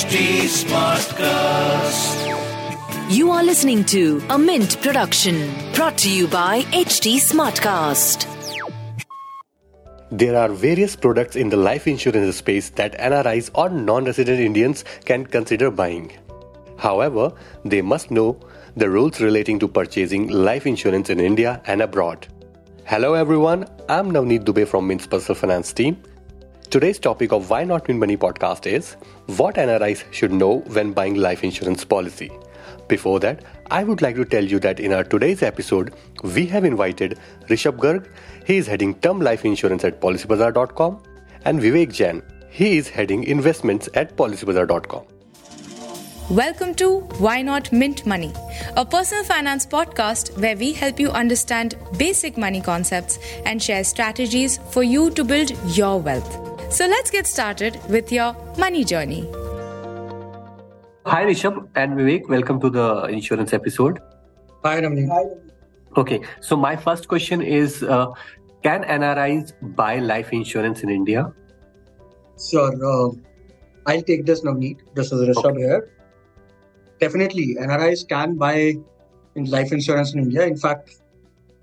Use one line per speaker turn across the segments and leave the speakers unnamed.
HT Smartcast.
You are listening to a Mint production brought to you by HT Smartcast.
There are various products in the life insurance space that NRIs or non resident Indians can consider buying. However, they must know the rules relating to purchasing life insurance in India and abroad. Hello everyone, I'm Navneet Dubey from Mint's personal finance team. Today's topic of Why Not Mint Money podcast is what NRIs should know when buying life insurance policy. Before that, I would like to tell you that in our today's episode, we have invited Rhishabh Garg. He is heading term life insurance at policybazaar.com and Vivek Jain. He is heading investments at policybazaar.com.
Welcome to Why Not Mint Money, a personal finance podcast where we help you understand basic money concepts and share strategies for you to build your wealth. So let's get started with your money journey.
Hi, Rhishabh and Vivek. Welcome to the insurance episode.
Hi, Ramni.
Okay, so my first question is uh, Can NRIs buy life insurance in India?
Sure. Uh, I'll take this, Navneet. This is Rhishabh okay. here. Definitely, NRIs can buy life insurance in India. In fact,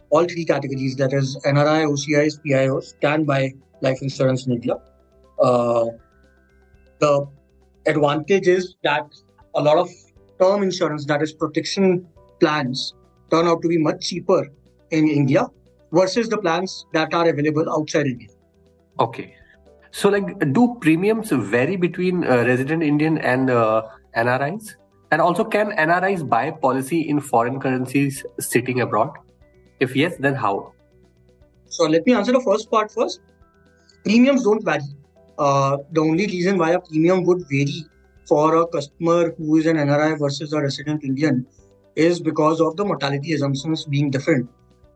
all three categories that is, NRI, OCIs, PIOs can buy life insurance in India. Uh, the advantage is that a lot of term insurance, that is protection plans, turn out to be much cheaper in India versus the plans that are available outside India.
Okay. So, like, do premiums vary between uh, resident Indian and uh, NRIs? And also, can NRIs buy policy in foreign currencies sitting abroad? If yes, then how?
So, let me answer the first part first. Premiums don't vary. Uh, the only reason why a premium would vary for a customer who is an NRI versus a resident Indian is because of the mortality assumptions being different.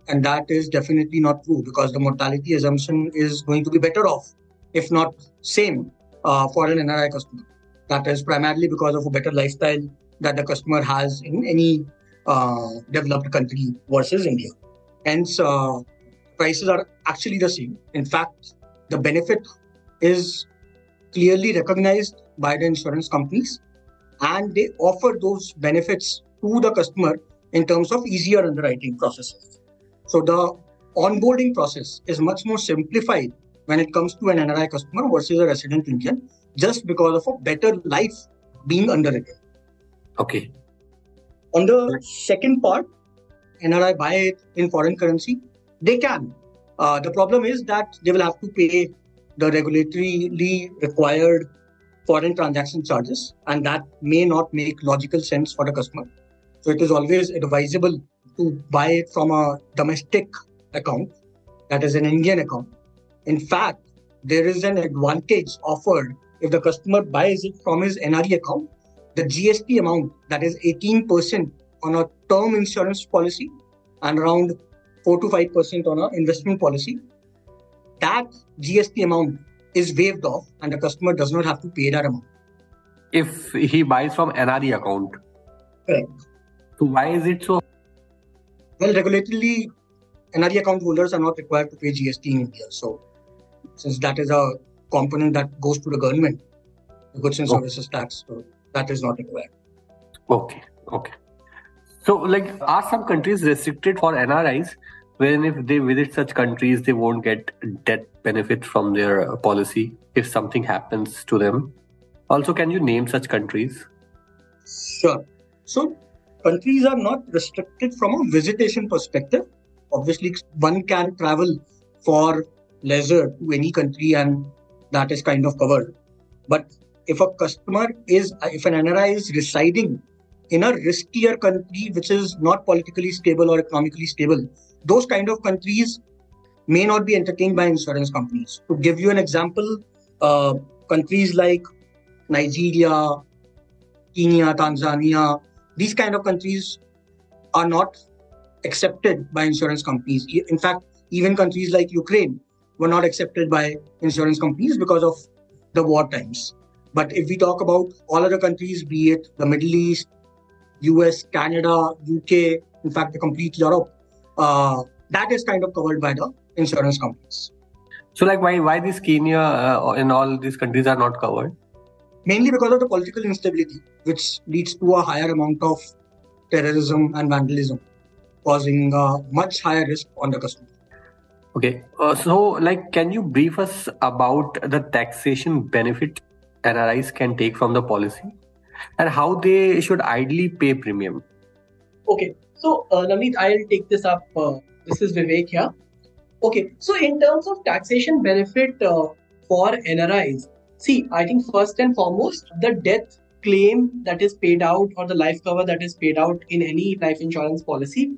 And that is definitely not true because the mortality assumption is going to be better off, if not same, uh, for an NRI customer. That is primarily because of a better lifestyle that the customer has in any uh, developed country versus India. Hence, uh, prices are actually the same. In fact, the benefit is clearly recognized by the insurance companies and they offer those benefits to the customer in terms of easier underwriting processes. So the onboarding process is much more simplified when it comes to an NRI customer versus a resident Indian just because of a better life being underwritten.
Okay.
On the second part, NRI buy it in foreign currency, they can. Uh, the problem is that they will have to pay the regulatorily required foreign transaction charges, and that may not make logical sense for the customer. So it is always advisable to buy it from a domestic account, that is an Indian account. In fact, there is an advantage offered if the customer buys it from his NRE account. The GST amount, that is 18% on a term insurance policy and around 4 to 5% on an investment policy, that GST amount is waived off and the customer does not have to pay that amount.
If he buys from NRE account.
Correct.
So why is it so?
Well, regulatorily, NRE account holders are not required to pay GST in India. So since that is a component that goes to the government, the goods and oh. services tax, so that is not required.
Okay. Okay. So, like, are some countries restricted for NRIs when if they visit such countries, they won't get death benefit from their uh, policy if something happens to them. Also, can you name such countries?
Sure. So, countries are not restricted from a visitation perspective. Obviously, one can travel for leisure to any country and that is kind of covered. But if a customer is, if an NRI is residing in a riskier country which is not politically stable or economically stable, those kind of countries may not be entertained by insurance companies. To give you an example, uh, countries like Nigeria, Kenya, Tanzania, these kind of countries are not accepted by insurance companies. In fact, even countries like Ukraine were not accepted by insurance companies because of the war times. But if we talk about all other countries, be it the Middle East, US, Canada, UK, in fact, the complete Europe, uh, that is kind of covered by the insurance companies.
So, like, why why this Kenya uh, and all these countries are not covered?
mainly because of the political instability, which leads to a higher amount of terrorism and vandalism, causing a much higher risk on the customer.
Okay, uh, so like, can you brief us about the taxation benefit NRIs can take from the policy, and how they should ideally pay premium?
Okay, so uh, I'll take this up. Uh, this is Vivek here. Okay, so in terms of taxation benefit uh, for NRIs, see, I think first and foremost, the death claim that is paid out or the life cover that is paid out in any life insurance policy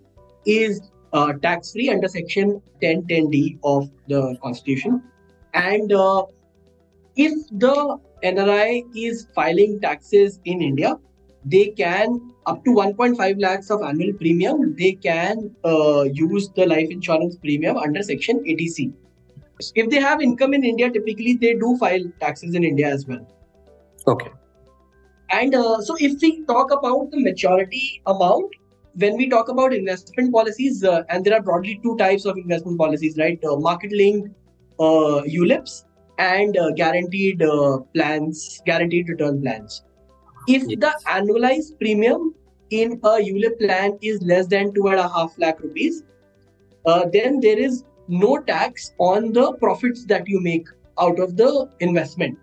is uh, tax free under section 1010D of the constitution. And uh, if the NRI is filing taxes in India, they can up to 1.5 lakhs of annual premium they can uh, use the life insurance premium under section 80c if they have income in india typically they do file taxes in india as well.
Okay.
And uh, so if we talk about the maturity amount when we talk about investment policies uh, and there are broadly two types of investment policies right? Uh, market linked uh, ulips and uh, guaranteed uh, plans guaranteed return plans if yes. the annualized premium in a ULIP plan is less than two and a half lakh rupees, uh, then there is no tax on the profits that you make out of the investment.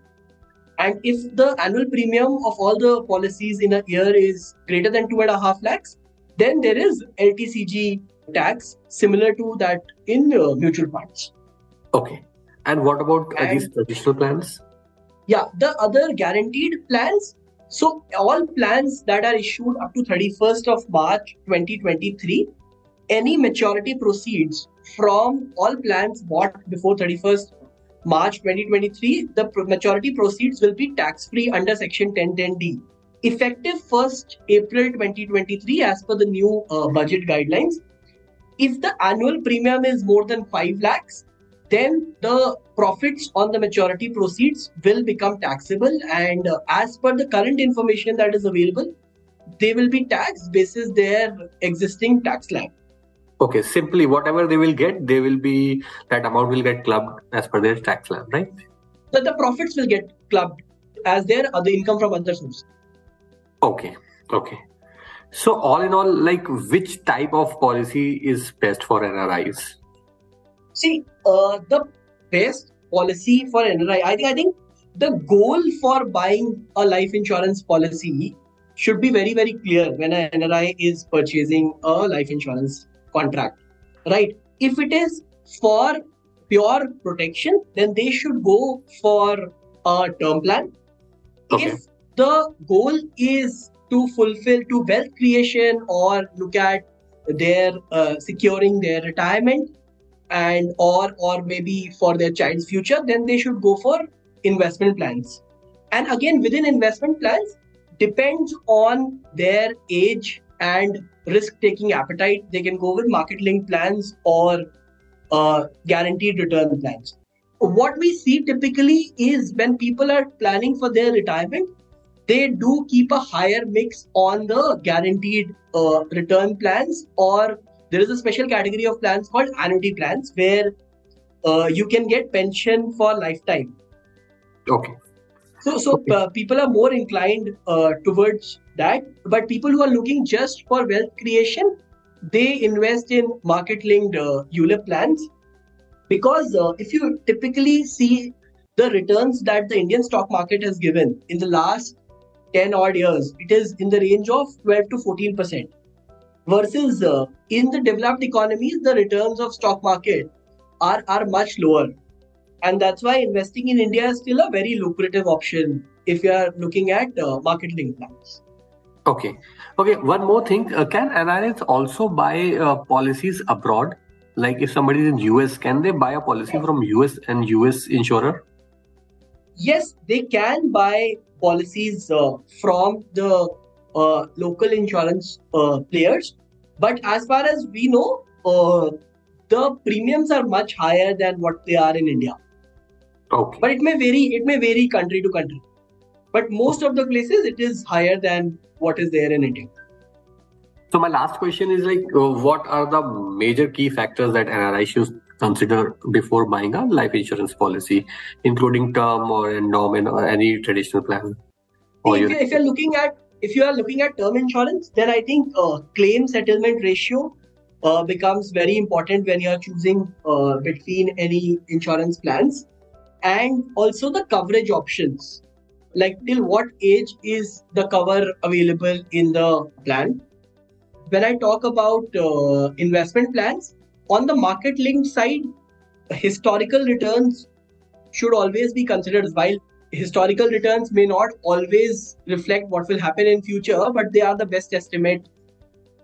And if the annual premium of all the policies in a year is greater than two and a half lakhs, then there is LTCG tax similar to that in uh, mutual funds.
Okay. And what about uh, these traditional plans?
Yeah, the other guaranteed plans so all plans that are issued up to 31st of March 2023, any maturity proceeds from all plans bought before 31st March 2023, the maturity proceeds will be tax free under section 1010D. Effective 1st April 2023 as per the new uh, budget guidelines. If the annual premium is more than 5 lakhs, then the profits on the maturity proceeds will become taxable and uh, as per the current information that is available they will be taxed basis their existing tax slab
okay simply whatever they will get they will be that amount will get clubbed as per their tax slab right?
But the profits will get clubbed as their other income from other sources.
Okay okay. So all in all like which type of policy is best for nris
See, uh, the best policy for NRI, I think, I think the goal for buying a life insurance policy should be very, very clear when an NRI is purchasing a life insurance contract, right? If it is for pure protection, then they should go for a term plan. Okay. If the goal is to fulfill to wealth creation or look at their uh, securing their retirement, and or or maybe for their child's future then they should go for investment plans. And again within investment plans depends on their age and risk taking appetite. They can go with market linked plans or uh, guaranteed return plans. What we see typically is when people are planning for their retirement they do keep a higher mix on the guaranteed uh, return plans or there is a special category of plans called annuity plans where uh, you can get pension for lifetime.
Okay.
So, so okay. Uh, people are more inclined uh, towards that. But people who are looking just for wealth creation, they invest in market-linked uh, ULIP plans because uh, if you typically see the returns that the Indian stock market has given in the last 10 odd years, it is in the range of 12 to 14 percent versus uh, in the developed economies the returns of stock market are are much lower. And that's why investing in india is still a very lucrative option if you are looking at uh, market linked plans
okay. Okay one more thing. Uh, can nris also buy uh, policies abroad? Like if somebody is in us can they buy a policy from us and us insurer?
Yes they can buy policies uh, from the uh, local insurance uh, players. But as far as we know, uh, the premiums are much higher than what they are in India.
Okay.
But it may vary. It may vary country to country. But most of the places, it is higher than what is there in India.
So my last question is like, uh, what are the major key factors that NRI should consider before buying a life insurance policy, including term or endowment or any traditional plan?
If, you, if you're looking at if you are looking at term insurance, then I think uh, claim settlement ratio uh, becomes very important when you're choosing uh, between any insurance plans, and also the coverage options, like till what age is the cover available in the plan. When I talk about uh, investment plans, on the market linked side, historical returns should always be considered. While historical returns may not always reflect what will happen in future but they are the best estimate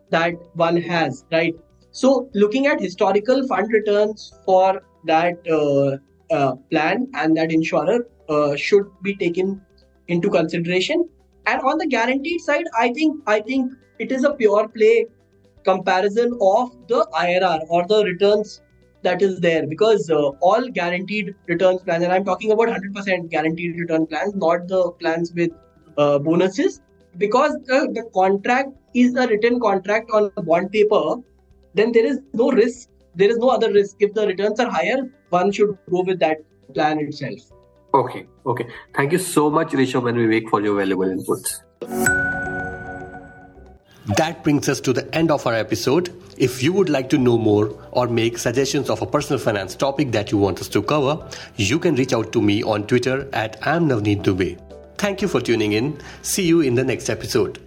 that one has right? So looking at historical fund returns for that uh, uh, plan and that insurer uh, should be taken into consideration. And on the guaranteed side i think i think it is a pure play comparison of the irr or the returns that is there because uh, all guaranteed returns plans, and I'm talking about 100% guaranteed return plans, not the plans with uh, bonuses, because the, the contract is a written contract on bond paper, then there is no risk. There is no other risk. If the returns are higher, one should go with that plan itself.
Okay, okay. Thank you so much, Rhishabh and Vivek, for your valuable inputs.
That brings us to the end of our episode. If you would like to know more or make suggestions of a personal finance topic that you want us to cover, you can reach out to me on Twitter at amnavneet Dubey. Thank you for tuning in. See you in the next episode.